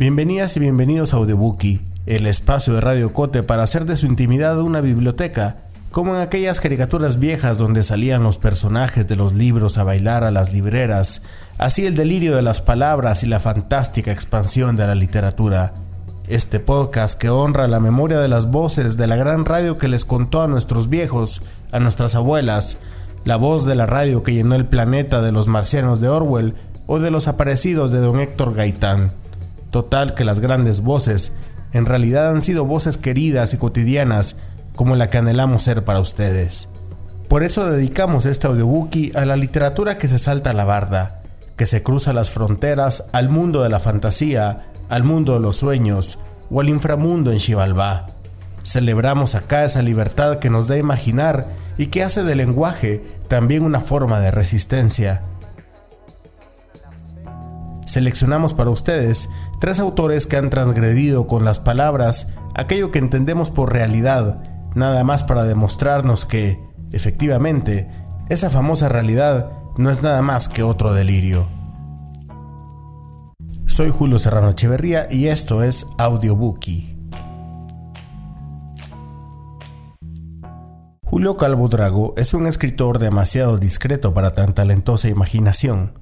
Bienvenidas y bienvenidos a Audiobuki, el espacio de Radio Cote para hacer de su intimidad una biblioteca, como en aquellas caricaturas viejas donde salían los personajes de los libros a bailar a las libreras, así el delirio de las palabras y la fantástica expansión de la literatura. Este podcast que honra la memoria de las voces de la gran radio que les contó a nuestros viejos, a nuestras abuelas, la voz de la radio que llenó el planeta de los marcianos de Orwell o de los aparecidos de don Héctor Gaitán. Total que las grandes voces en realidad han sido voces queridas y cotidianas como la que anhelamos ser para ustedes. Por eso dedicamos este audiobookie a la literatura que se salta a la barda, que se cruza las fronteras al mundo de la fantasía, al mundo de los sueños o al inframundo en Xibalbá. Celebramos acá esa libertad que nos da imaginar y que hace del lenguaje también una forma de resistencia seleccionamos para ustedes tres autores que han transgredido con las palabras aquello que entendemos por realidad, nada más para demostrarnos que, efectivamente, esa famosa realidad no es nada más que otro delirio. Soy Julio Serrano Echeverría y esto es Audiobookie. Julio Calvo Drago es un escritor demasiado discreto para tan talentosa imaginación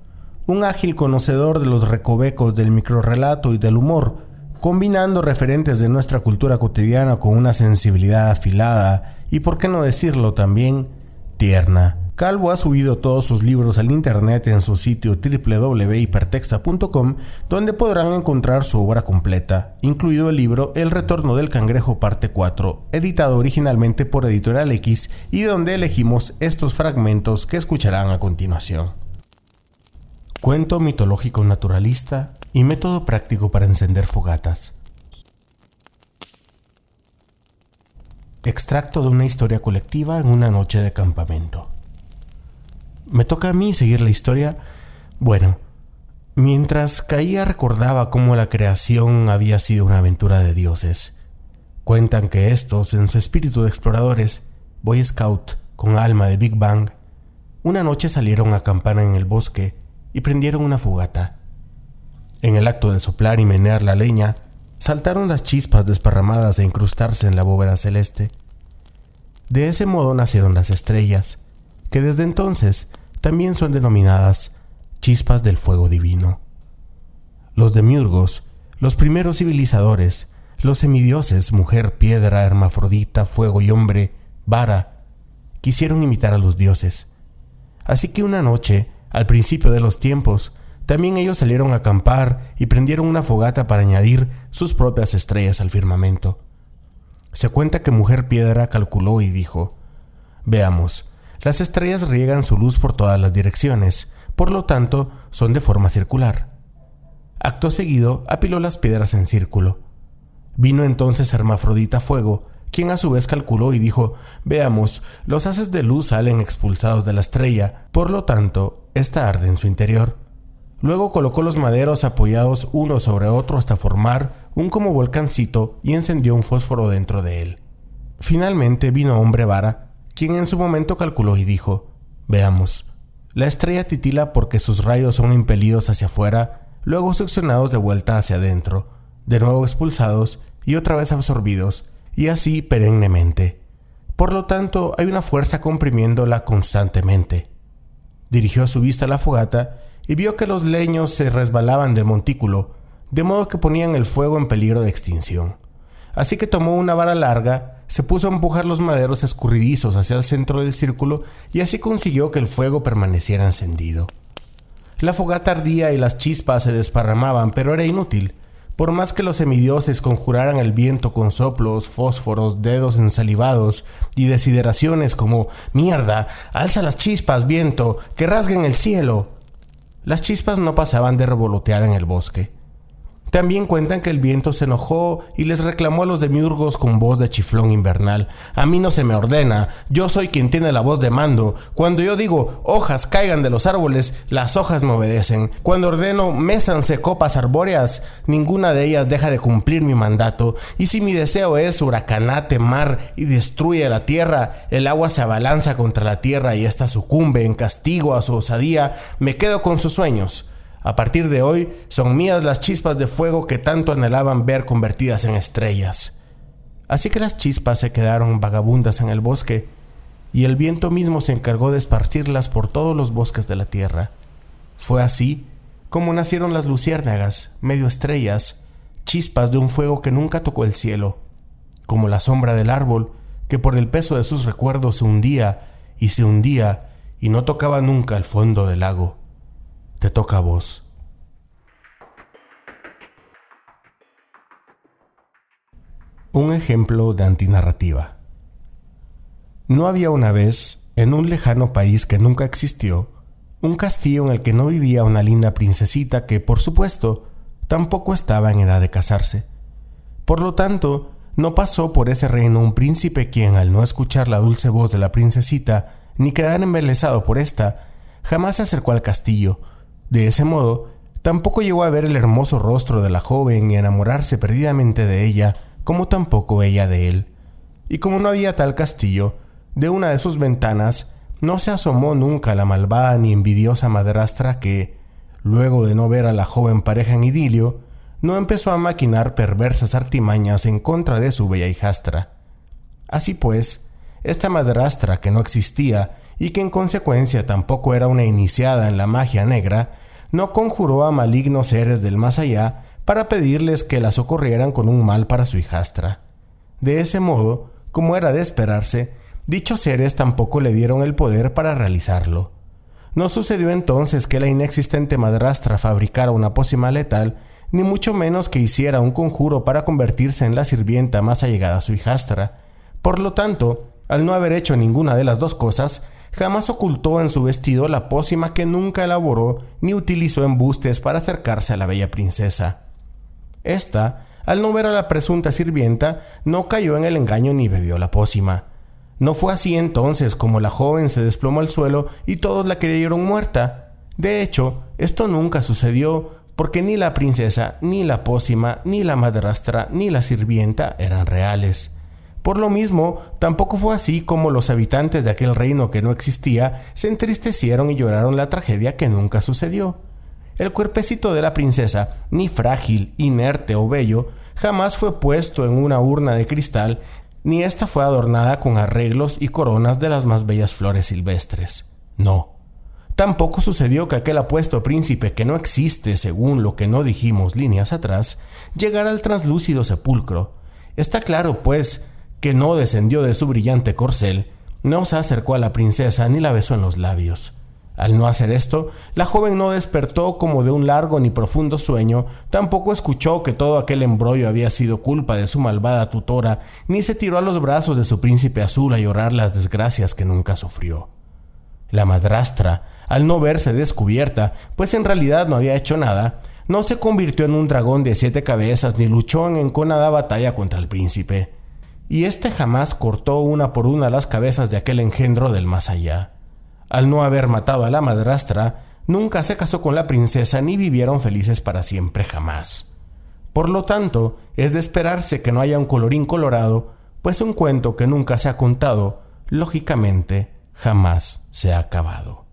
un ágil conocedor de los recovecos del microrelato y del humor, combinando referentes de nuestra cultura cotidiana con una sensibilidad afilada y, por qué no decirlo también, tierna. Calvo ha subido todos sus libros al internet en su sitio www.hipertexta.com, donde podrán encontrar su obra completa, incluido el libro El retorno del cangrejo parte 4, editado originalmente por Editorial X y donde elegimos estos fragmentos que escucharán a continuación. Cuento mitológico naturalista y método práctico para encender fogatas. Extracto de una historia colectiva en una noche de campamento. ¿Me toca a mí seguir la historia? Bueno, mientras caía recordaba cómo la creación había sido una aventura de dioses. Cuentan que estos, en su espíritu de exploradores, Boy Scout, con alma de Big Bang, una noche salieron a acampar en el bosque y prendieron una fogata. En el acto de soplar y menear la leña, saltaron las chispas desparramadas e incrustarse en la bóveda celeste. De ese modo nacieron las estrellas, que desde entonces también son denominadas chispas del fuego divino. Los demiurgos, los primeros civilizadores, los semidioses, mujer, piedra, hermafrodita, fuego y hombre, vara, quisieron imitar a los dioses. Así que una noche al principio de los tiempos, también ellos salieron a acampar y prendieron una fogata para añadir sus propias estrellas al firmamento. Se cuenta que Mujer Piedra calculó y dijo, Veamos, las estrellas riegan su luz por todas las direcciones, por lo tanto son de forma circular. Acto seguido, apiló las piedras en círculo. Vino entonces Hermafrodita Fuego, quien a su vez calculó y dijo, Veamos, los haces de luz salen expulsados de la estrella, por lo tanto, esta arde en su interior. Luego colocó los maderos apoyados uno sobre otro hasta formar un como volcancito y encendió un fósforo dentro de él. Finalmente vino hombre vara, quien en su momento calculó y dijo, Veamos, la estrella titila porque sus rayos son impelidos hacia afuera, luego succionados de vuelta hacia adentro, de nuevo expulsados y otra vez absorbidos, y así perennemente. Por lo tanto, hay una fuerza comprimiéndola constantemente. Dirigió su vista a la fogata y vio que los leños se resbalaban del montículo, de modo que ponían el fuego en peligro de extinción. Así que tomó una vara larga, se puso a empujar los maderos escurridizos hacia el centro del círculo y así consiguió que el fuego permaneciera encendido. La fogata ardía y las chispas se desparramaban, pero era inútil. Por más que los semidioses conjuraran el viento con soplos, fósforos, dedos ensalivados y desideraciones como mierda, alza las chispas, viento, que rasguen el cielo. Las chispas no pasaban de revolotear en el bosque. También cuentan que el viento se enojó y les reclamó a los demiurgos con voz de chiflón invernal. A mí no se me ordena, yo soy quien tiene la voz de mando. Cuando yo digo hojas caigan de los árboles, las hojas me obedecen. Cuando ordeno mésanse copas arbóreas, ninguna de ellas deja de cumplir mi mandato. Y si mi deseo es huracanate mar y destruye la tierra, el agua se abalanza contra la tierra y ésta sucumbe en castigo a su osadía, me quedo con sus sueños. A partir de hoy son mías las chispas de fuego que tanto anhelaban ver convertidas en estrellas. Así que las chispas se quedaron vagabundas en el bosque, y el viento mismo se encargó de esparcirlas por todos los bosques de la tierra. Fue así como nacieron las luciérnagas, medio estrellas, chispas de un fuego que nunca tocó el cielo, como la sombra del árbol que por el peso de sus recuerdos se hundía y se hundía y no tocaba nunca el fondo del lago. Te toca a vos. Un ejemplo de antinarrativa. No había una vez, en un lejano país que nunca existió, un castillo en el que no vivía una linda princesita que, por supuesto, tampoco estaba en edad de casarse. Por lo tanto, no pasó por ese reino un príncipe quien, al no escuchar la dulce voz de la princesita, ni quedar embelesado por ésta, jamás se acercó al castillo. De ese modo, tampoco llegó a ver el hermoso rostro de la joven y enamorarse perdidamente de ella, como tampoco ella de él. Y como no había tal castillo, de una de sus ventanas no se asomó nunca la malvada ni envidiosa madrastra que, luego de no ver a la joven pareja en idilio, no empezó a maquinar perversas artimañas en contra de su bella hijastra. Así pues, esta madrastra que no existía y que en consecuencia tampoco era una iniciada en la magia negra, no conjuró a malignos seres del más allá para pedirles que la socorrieran con un mal para su hijastra. De ese modo, como era de esperarse, dichos seres tampoco le dieron el poder para realizarlo. No sucedió entonces que la inexistente madrastra fabricara una pócima letal, ni mucho menos que hiciera un conjuro para convertirse en la sirvienta más allegada a su hijastra. Por lo tanto, al no haber hecho ninguna de las dos cosas, jamás ocultó en su vestido la pócima que nunca elaboró ni utilizó embustes para acercarse a la bella princesa. Esta, al no ver a la presunta sirvienta, no cayó en el engaño ni bebió la pócima. No fue así entonces como la joven se desplomó al suelo y todos la creyeron muerta. De hecho, esto nunca sucedió porque ni la princesa, ni la pócima, ni la madrastra, ni la sirvienta eran reales. Por lo mismo, tampoco fue así como los habitantes de aquel reino que no existía se entristecieron y lloraron la tragedia que nunca sucedió. El cuerpecito de la princesa, ni frágil, inerte o bello, jamás fue puesto en una urna de cristal, ni ésta fue adornada con arreglos y coronas de las más bellas flores silvestres. No. Tampoco sucedió que aquel apuesto príncipe que no existe, según lo que no dijimos líneas atrás, llegara al translúcido sepulcro. Está claro, pues, que no descendió de su brillante corcel, no se acercó a la princesa ni la besó en los labios. Al no hacer esto, la joven no despertó como de un largo ni profundo sueño, tampoco escuchó que todo aquel embrollo había sido culpa de su malvada tutora, ni se tiró a los brazos de su príncipe azul a llorar las desgracias que nunca sufrió. La madrastra, al no verse descubierta, pues en realidad no había hecho nada, no se convirtió en un dragón de siete cabezas ni luchó en enconada batalla contra el príncipe y éste jamás cortó una por una las cabezas de aquel engendro del más allá. Al no haber matado a la madrastra, nunca se casó con la princesa ni vivieron felices para siempre jamás. Por lo tanto, es de esperarse que no haya un colorín colorado, pues un cuento que nunca se ha contado, lógicamente, jamás se ha acabado.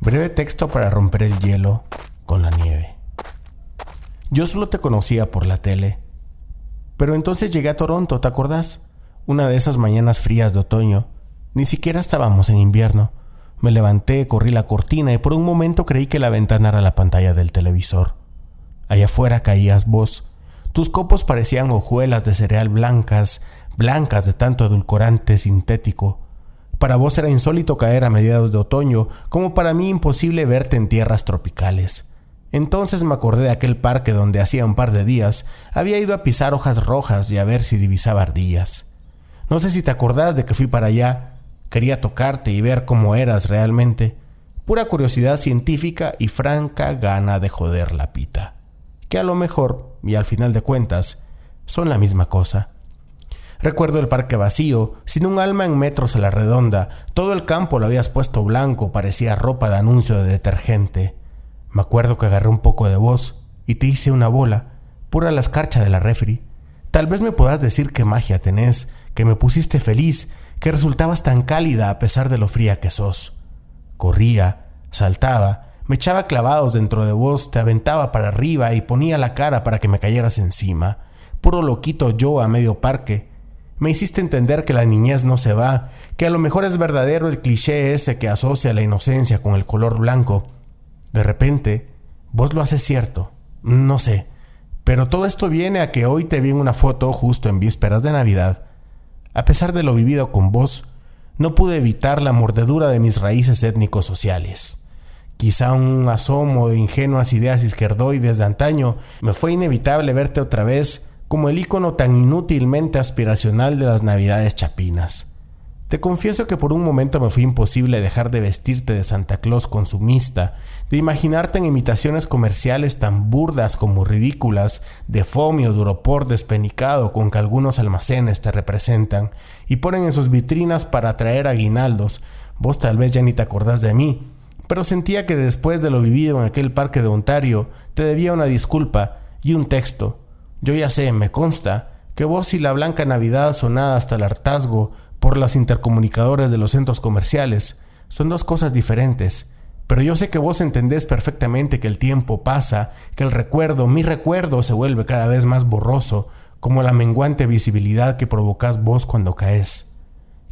Breve texto para romper el hielo con la nieve. Yo solo te conocía por la tele pero entonces llegué a Toronto, ¿te acordás? Una de esas mañanas frías de otoño. Ni siquiera estábamos en invierno. Me levanté, corrí la cortina y por un momento creí que la ventana era la pantalla del televisor. Allá afuera caías vos. Tus copos parecían hojuelas de cereal blancas, blancas de tanto edulcorante sintético. Para vos era insólito caer a mediados de otoño, como para mí imposible verte en tierras tropicales. Entonces me acordé de aquel parque donde hacía un par de días había ido a pisar hojas rojas y a ver si divisaba ardillas. No sé si te acordás de que fui para allá. Quería tocarte y ver cómo eras realmente. Pura curiosidad científica y franca gana de joder la pita. Que a lo mejor, y al final de cuentas, son la misma cosa. Recuerdo el parque vacío, sin un alma en metros a la redonda. Todo el campo lo habías puesto blanco, parecía ropa de anuncio de detergente. Me acuerdo que agarré un poco de voz y te hice una bola, pura la escarcha de la refri. Tal vez me puedas decir qué magia tenés, que me pusiste feliz, que resultabas tan cálida a pesar de lo fría que sos. Corría, Saltaba, me echaba clavados dentro de vos, te aventaba para arriba y ponía la cara para que me cayeras encima. Puro loquito yo a medio parque. Me hiciste entender que la niñez no se va, que a lo mejor es verdadero el cliché ese que asocia la inocencia con el color blanco. De repente, vos lo haces cierto. No sé. Pero todo esto viene a que hoy te vi en una foto justo en vísperas de Navidad. A pesar de lo vivido con vos, no pude evitar la mordedura de mis raíces étnicos sociales. Quizá un asomo de ingenuas ideas izquierdoides de antaño me fue inevitable verte otra vez como el icono tan inútilmente aspiracional de las navidades chapinas. Te confieso que por un momento me fue imposible dejar de vestirte de Santa Claus consumista, de imaginarte en imitaciones comerciales tan burdas como ridículas, de fomio duropor despenicado con que algunos almacenes te representan y ponen en sus vitrinas para atraer aguinaldos. Vos tal vez ya ni te acordás de mí, pero sentía que después de lo vivido en aquel parque de Ontario, te debía una disculpa y un texto. Yo ya sé, me consta, que vos y la Blanca Navidad sonada hasta el hartazgo por las intercomunicadores de los centros comerciales. Son dos cosas diferentes, pero yo sé que vos entendés perfectamente que el tiempo pasa, que el recuerdo, mi recuerdo, se vuelve cada vez más borroso, como la menguante visibilidad que provocas vos cuando caes.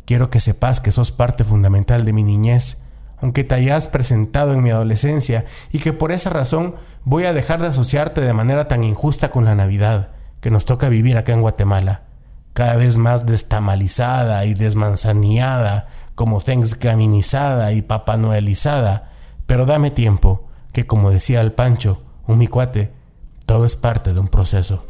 Quiero que sepas que sos parte fundamental de mi niñez, aunque te hayas presentado en mi adolescencia, y que por esa razón voy a dejar de asociarte de manera tan injusta con la Navidad que nos toca vivir acá en Guatemala cada vez más destamalizada y desmanzaneada, como Thanksgivingizada y papanuelizada, pero dame tiempo, que como decía el Pancho, un micuate, todo es parte de un proceso.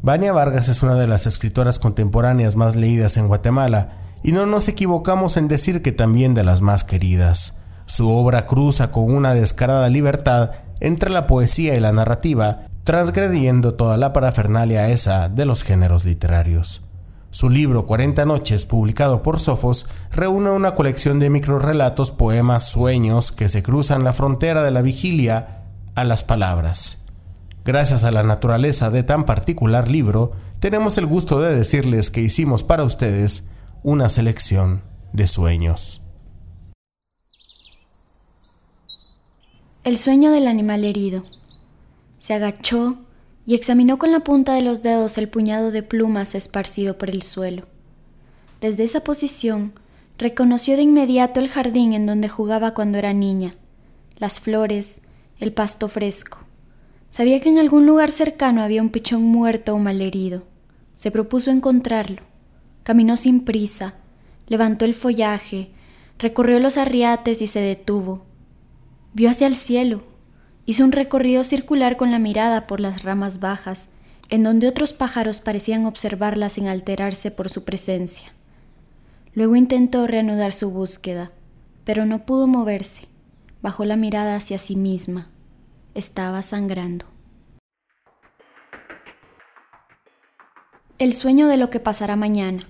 Vania Vargas es una de las escritoras contemporáneas más leídas en Guatemala y no nos equivocamos en decir que también de las más queridas. Su obra cruza con una descarada libertad entre la poesía y la narrativa, transgrediendo toda la parafernalia esa de los géneros literarios. Su libro 40 noches, publicado por Sofos, reúne una colección de microrelatos, poemas, sueños que se cruzan la frontera de la vigilia a las palabras. Gracias a la naturaleza de tan particular libro, tenemos el gusto de decirles que hicimos para ustedes una selección de sueños. El sueño del animal herido. Se agachó y examinó con la punta de los dedos el puñado de plumas esparcido por el suelo. Desde esa posición, reconoció de inmediato el jardín en donde jugaba cuando era niña, las flores, el pasto fresco. Sabía que en algún lugar cercano había un pichón muerto o malherido. Se propuso encontrarlo. Caminó sin prisa, levantó el follaje, recorrió los arriates y se detuvo. Vio hacia el cielo, hizo un recorrido circular con la mirada por las ramas bajas, en donde otros pájaros parecían observarla sin alterarse por su presencia. Luego intentó reanudar su búsqueda, pero no pudo moverse. Bajó la mirada hacia sí misma. Estaba sangrando. El sueño de lo que pasará mañana.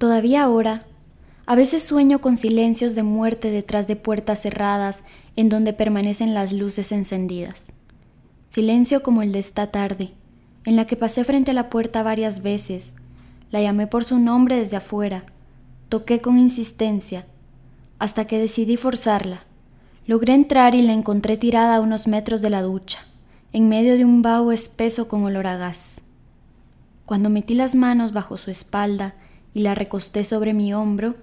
Todavía ahora, a veces sueño con silencios de muerte detrás de puertas cerradas en donde permanecen las luces encendidas. Silencio como el de esta tarde, en la que pasé frente a la puerta varias veces, la llamé por su nombre desde afuera, toqué con insistencia, hasta que decidí forzarla. Logré entrar y la encontré tirada a unos metros de la ducha, en medio de un vaho espeso con olor a gas. Cuando metí las manos bajo su espalda y la recosté sobre mi hombro,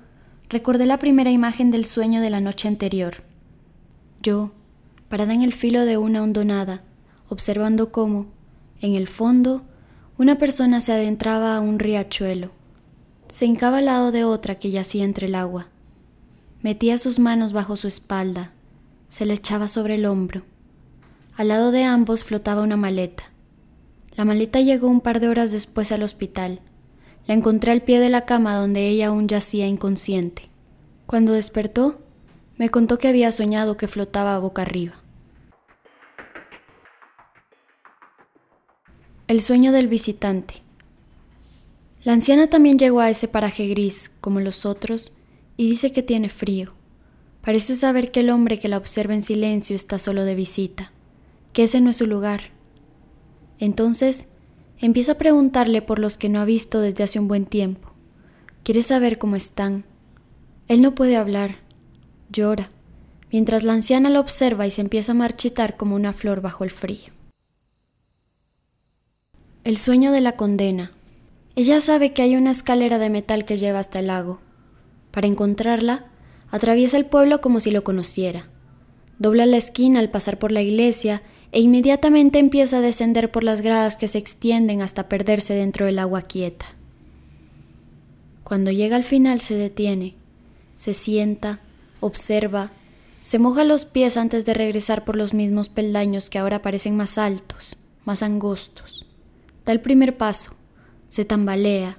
recordé la primera imagen del sueño de la noche anterior. Yo, parada en el filo de una hondonada, observando cómo, en el fondo, una persona se adentraba a un riachuelo. Se hincaba al lado de otra que yacía entre el agua. Metía sus manos bajo su espalda, se le echaba sobre el hombro. Al lado de ambos flotaba una maleta. La maleta llegó un par de horas después al hospital. La encontré al pie de la cama donde ella aún yacía inconsciente. Cuando despertó, me contó que había soñado que flotaba boca arriba. El sueño del visitante. La anciana también llegó a ese paraje gris, como los otros, y dice que tiene frío. Parece saber que el hombre que la observa en silencio está solo de visita, que ese no es su lugar. Entonces, empieza a preguntarle por los que no ha visto desde hace un buen tiempo. Quiere saber cómo están. Él no puede hablar. Llora, mientras la anciana lo observa y se empieza a marchitar como una flor bajo el frío. El sueño de la condena. Ella sabe que hay una escalera de metal que lleva hasta el lago. Para encontrarla, atraviesa el pueblo como si lo conociera. Dobla la esquina al pasar por la iglesia e inmediatamente empieza a descender por las gradas que se extienden hasta perderse dentro del agua quieta. Cuando llega al final se detiene, se sienta, observa, se moja los pies antes de regresar por los mismos peldaños que ahora parecen más altos, más angostos. Da el primer paso, se tambalea,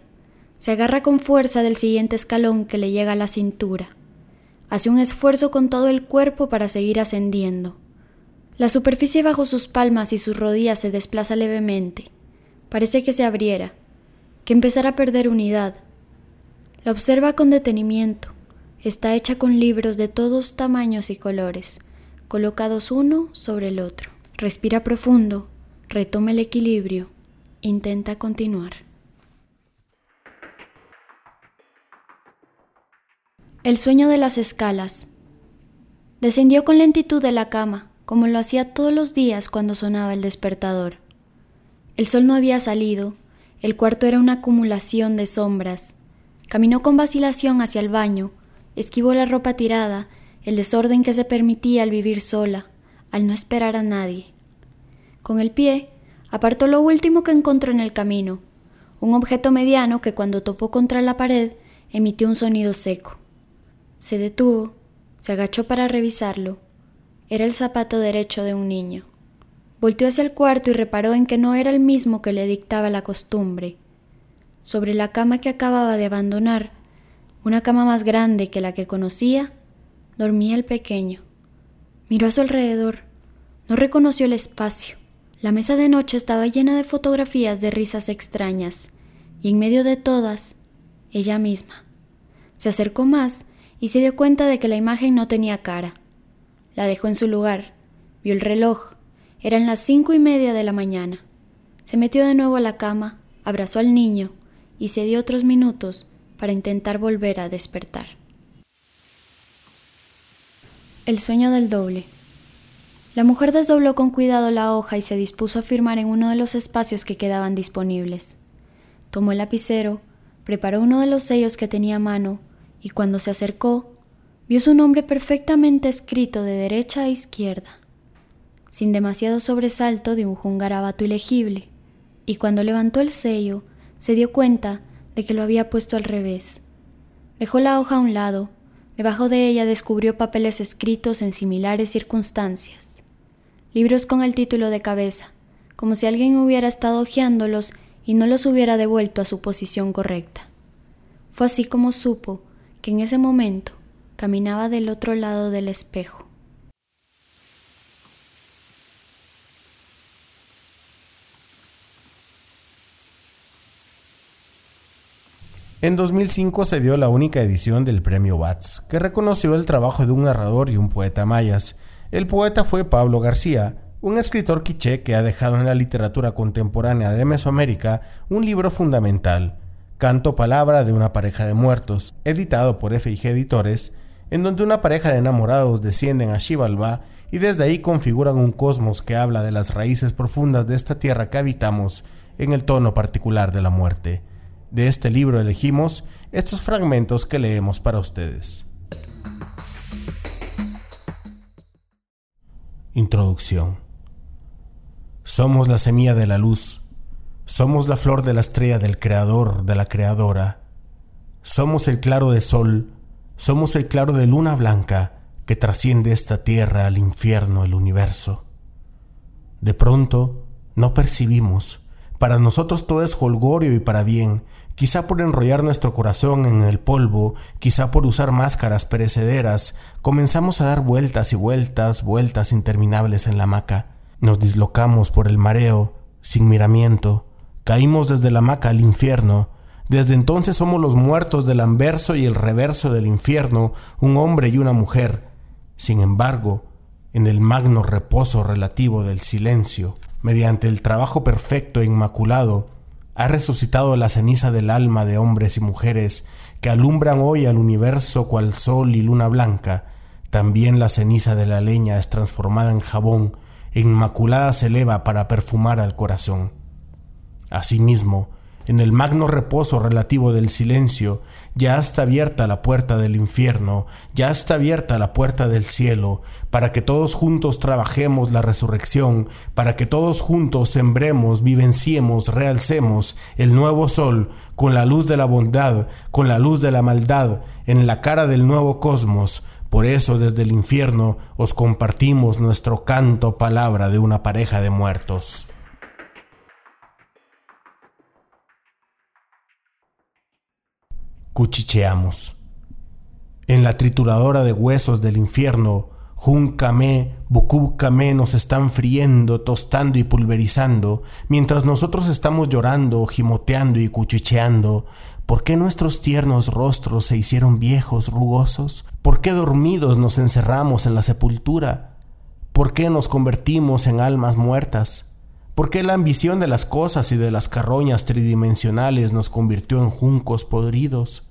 se agarra con fuerza del siguiente escalón que le llega a la cintura. Hace un esfuerzo con todo el cuerpo para seguir ascendiendo. La superficie bajo sus palmas y sus rodillas se desplaza levemente. Parece que se abriera, que empezara a perder unidad. La observa con detenimiento. Está hecha con libros de todos tamaños y colores, colocados uno sobre el otro. Respira profundo, retoma el equilibrio, intenta continuar. El sueño de las escalas. Descendió con lentitud de la cama, como lo hacía todos los días cuando sonaba el despertador. El sol no había salido, el cuarto era una acumulación de sombras. Caminó con vacilación hacia el baño, esquivó la ropa tirada, el desorden que se permitía al vivir sola, al no esperar a nadie. Con el pie, apartó lo último que encontró en el camino, un objeto mediano que cuando topó contra la pared emitió un sonido seco. Se detuvo, se agachó para revisarlo era el zapato derecho de un niño. Volteó hacia el cuarto y reparó en que no era el mismo que le dictaba la costumbre. Sobre la cama que acababa de abandonar, una cama más grande que la que conocía, dormía el pequeño. Miró a su alrededor. No reconoció el espacio. La mesa de noche estaba llena de fotografías de risas extrañas, y en medio de todas, ella misma. Se acercó más y se dio cuenta de que la imagen no tenía cara. La dejó en su lugar. Vio el reloj. Eran las cinco y media de la mañana. Se metió de nuevo a la cama, abrazó al niño y se dio otros minutos para intentar volver a despertar. El sueño del doble. La mujer desdobló con cuidado la hoja y se dispuso a firmar en uno de los espacios que quedaban disponibles. Tomó el lapicero, preparó uno de los sellos que tenía a mano y cuando se acercó Vio su nombre perfectamente escrito de derecha a izquierda. Sin demasiado sobresalto dibujó un garabato ilegible, y cuando levantó el sello, se dio cuenta de que lo había puesto al revés. Dejó la hoja a un lado, debajo de ella descubrió papeles escritos en similares circunstancias. Libros con el título de cabeza, como si alguien hubiera estado hojeándolos y no los hubiera devuelto a su posición correcta. Fue así como supo que en ese momento caminaba del otro lado del espejo. En 2005 se dio la única edición del premio Watts, que reconoció el trabajo de un narrador y un poeta mayas. El poeta fue Pablo García, un escritor quiché que ha dejado en la literatura contemporánea de Mesoamérica un libro fundamental, Canto Palabra de una pareja de muertos, editado por FIG Editores, en donde una pareja de enamorados descienden a Xibalbá y desde ahí configuran un cosmos que habla de las raíces profundas de esta tierra que habitamos en el tono particular de la muerte. De este libro elegimos estos fragmentos que leemos para ustedes. Introducción. Somos la semilla de la luz, somos la flor de la estrella del creador, de la creadora, somos el claro de sol, somos el claro de luna blanca que trasciende esta tierra al infierno, el universo. De pronto, no percibimos. Para nosotros todo es holgorio y para bien, quizá por enrollar nuestro corazón en el polvo, quizá por usar máscaras perecederas, comenzamos a dar vueltas y vueltas, vueltas interminables en la hamaca. Nos dislocamos por el mareo, sin miramiento, caímos desde la hamaca al infierno, desde entonces somos los muertos del anverso y el reverso del infierno, un hombre y una mujer. Sin embargo, en el magno reposo relativo del silencio, mediante el trabajo perfecto e inmaculado, ha resucitado la ceniza del alma de hombres y mujeres que alumbran hoy al universo cual sol y luna blanca, también la ceniza de la leña es transformada en jabón e inmaculada se eleva para perfumar al corazón. Asimismo, en el magno reposo relativo del silencio, ya está abierta la puerta del infierno, ya está abierta la puerta del cielo, para que todos juntos trabajemos la resurrección, para que todos juntos sembremos, vivenciemos, realcemos el nuevo sol con la luz de la bondad, con la luz de la maldad, en la cara del nuevo cosmos, por eso desde el infierno os compartimos nuestro canto palabra de una pareja de muertos. Cuchicheamos. En la trituradora de huesos del infierno, Juncamé, Bucúcamé nos están friendo, tostando y pulverizando, mientras nosotros estamos llorando, gimoteando y cuchicheando. ¿Por qué nuestros tiernos rostros se hicieron viejos, rugosos? ¿Por qué dormidos nos encerramos en la sepultura? ¿Por qué nos convertimos en almas muertas? ¿Por qué la ambición de las cosas y de las carroñas tridimensionales nos convirtió en juncos podridos?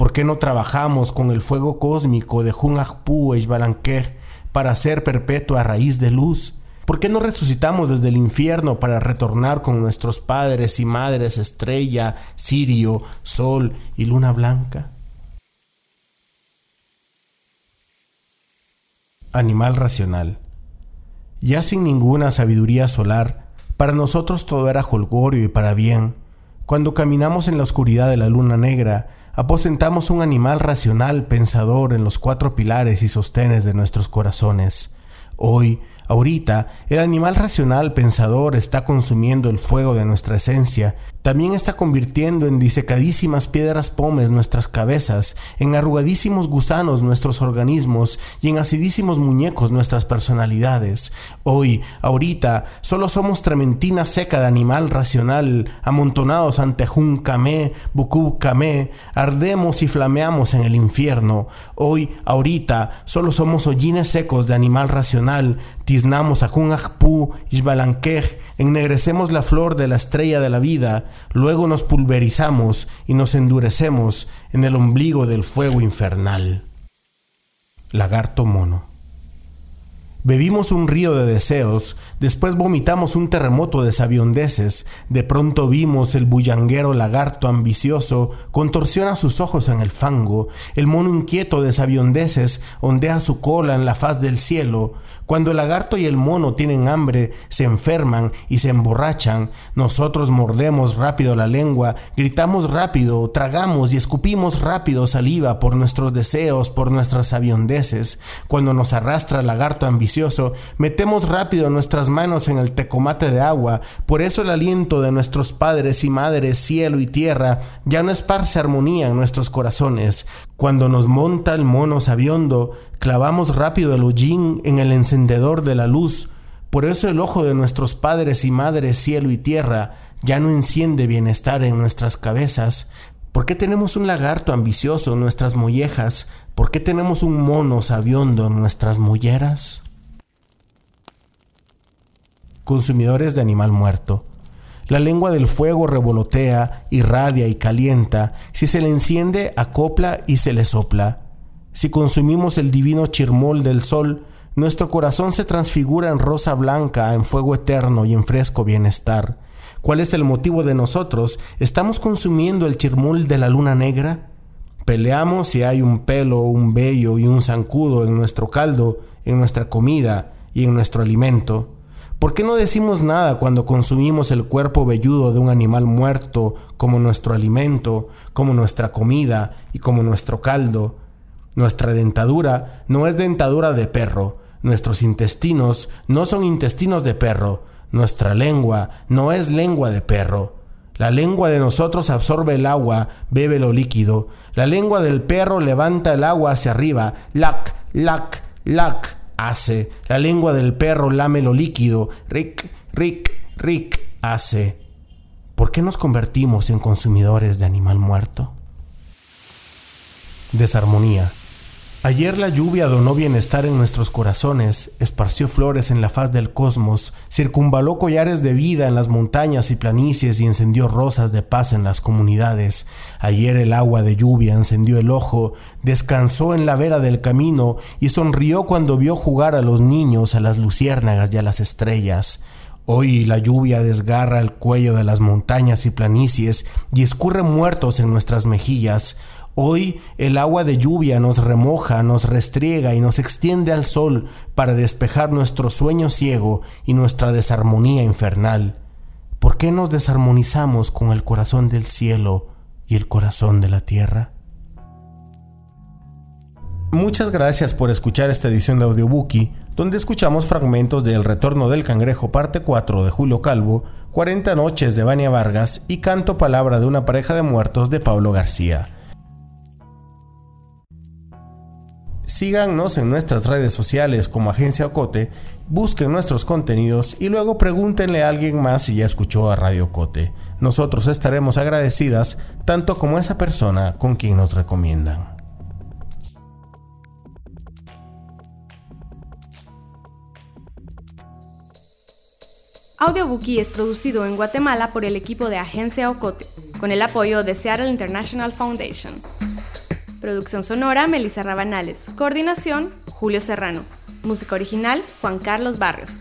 ¿Por qué no trabajamos con el fuego cósmico de Hunahpu e para ser perpetua raíz de luz? ¿Por qué no resucitamos desde el infierno para retornar con nuestros padres y madres estrella, Sirio, Sol y Luna Blanca? Animal racional. Ya sin ninguna sabiduría solar, para nosotros todo era holgorio y para bien. Cuando caminamos en la oscuridad de la luna negra, aposentamos un animal racional pensador en los cuatro pilares y sostenes de nuestros corazones. Hoy Ahorita, el animal racional pensador está consumiendo el fuego de nuestra esencia, también está convirtiendo en disecadísimas piedras pomes nuestras cabezas, en arrugadísimos gusanos nuestros organismos y en acidísimos muñecos nuestras personalidades. Hoy, ahorita, solo somos trementina seca de animal racional, amontonados ante Juncamé, Bucú-Camé, ardemos y flameamos en el infierno. Hoy, ahorita, solo somos hollines secos de animal racional, tiznamos a Junajpú, Ishbalanquej, ennegrecemos la flor de la estrella de la vida, luego nos pulverizamos y nos endurecemos en el ombligo del fuego infernal. Lagarto mono. Bebimos un río de deseos, después vomitamos un terremoto de sabiondeces, de pronto vimos el bullanguero lagarto ambicioso contorsiona sus ojos en el fango, el mono inquieto de sabiondeces ondea su cola en la faz del cielo, cuando el lagarto y el mono tienen hambre, se enferman y se emborrachan, nosotros mordemos rápido la lengua, gritamos rápido, tragamos y escupimos rápido saliva por nuestros deseos, por nuestras sabiondeces, cuando nos arrastra el lagarto ambicioso, metemos rápido nuestras manos en el tecomate de agua, por eso el aliento de nuestros padres y madres, cielo y tierra, ya no esparce armonía en nuestros corazones. Cuando nos monta el mono sabiondo, clavamos rápido el hollín en el encendedor de la luz, por eso el ojo de nuestros padres y madres, cielo y tierra, ya no enciende bienestar en nuestras cabezas. ¿Por qué tenemos un lagarto ambicioso en nuestras mollejas? ¿Por qué tenemos un mono sabiondo en nuestras molleras? Consumidores de animal muerto. La lengua del fuego revolotea, irradia y calienta. Si se le enciende, acopla y se le sopla. Si consumimos el divino chirmol del sol, nuestro corazón se transfigura en rosa blanca, en fuego eterno y en fresco bienestar. ¿Cuál es el motivo de nosotros? ¿Estamos consumiendo el chirmol de la luna negra? Peleamos si hay un pelo, un vello y un zancudo en nuestro caldo, en nuestra comida y en nuestro alimento. ¿Por qué no decimos nada cuando consumimos el cuerpo velludo de un animal muerto como nuestro alimento, como nuestra comida y como nuestro caldo? Nuestra dentadura no es dentadura de perro, nuestros intestinos no son intestinos de perro, nuestra lengua no es lengua de perro. La lengua de nosotros absorbe el agua, bebe lo líquido. La lengua del perro levanta el agua hacia arriba, lac, lac, lac hace. La lengua del perro lame lo líquido. Rick, rick, rick hace. ¿Por qué nos convertimos en consumidores de animal muerto? Desarmonía. Ayer la lluvia donó bienestar en nuestros corazones, esparció flores en la faz del cosmos, circunvaló collares de vida en las montañas y planicies y encendió rosas de paz en las comunidades. Ayer el agua de lluvia encendió el ojo, descansó en la vera del camino y sonrió cuando vio jugar a los niños, a las luciérnagas y a las estrellas. Hoy la lluvia desgarra el cuello de las montañas y planicies y escurre muertos en nuestras mejillas. Hoy el agua de lluvia nos remoja, nos restriega y nos extiende al sol para despejar nuestro sueño ciego y nuestra desarmonía infernal. ¿Por qué nos desarmonizamos con el corazón del cielo y el corazón de la tierra? Muchas gracias por escuchar esta edición de Audiobookie, donde escuchamos fragmentos de El Retorno del Cangrejo, parte 4 de Julio Calvo, 40 Noches de Vania Vargas y Canto Palabra de una pareja de muertos de Pablo García. Síganos en nuestras redes sociales como Agencia Ocote, busquen nuestros contenidos y luego pregúntenle a alguien más si ya escuchó a Radio Ocote. Nosotros estaremos agradecidas tanto como esa persona con quien nos recomiendan. Audiobookie es producido en Guatemala por el equipo de Agencia Ocote, con el apoyo de Seattle International Foundation. Producción sonora, Melissa Rabanales. Coordinación, Julio Serrano. Música original, Juan Carlos Barrios.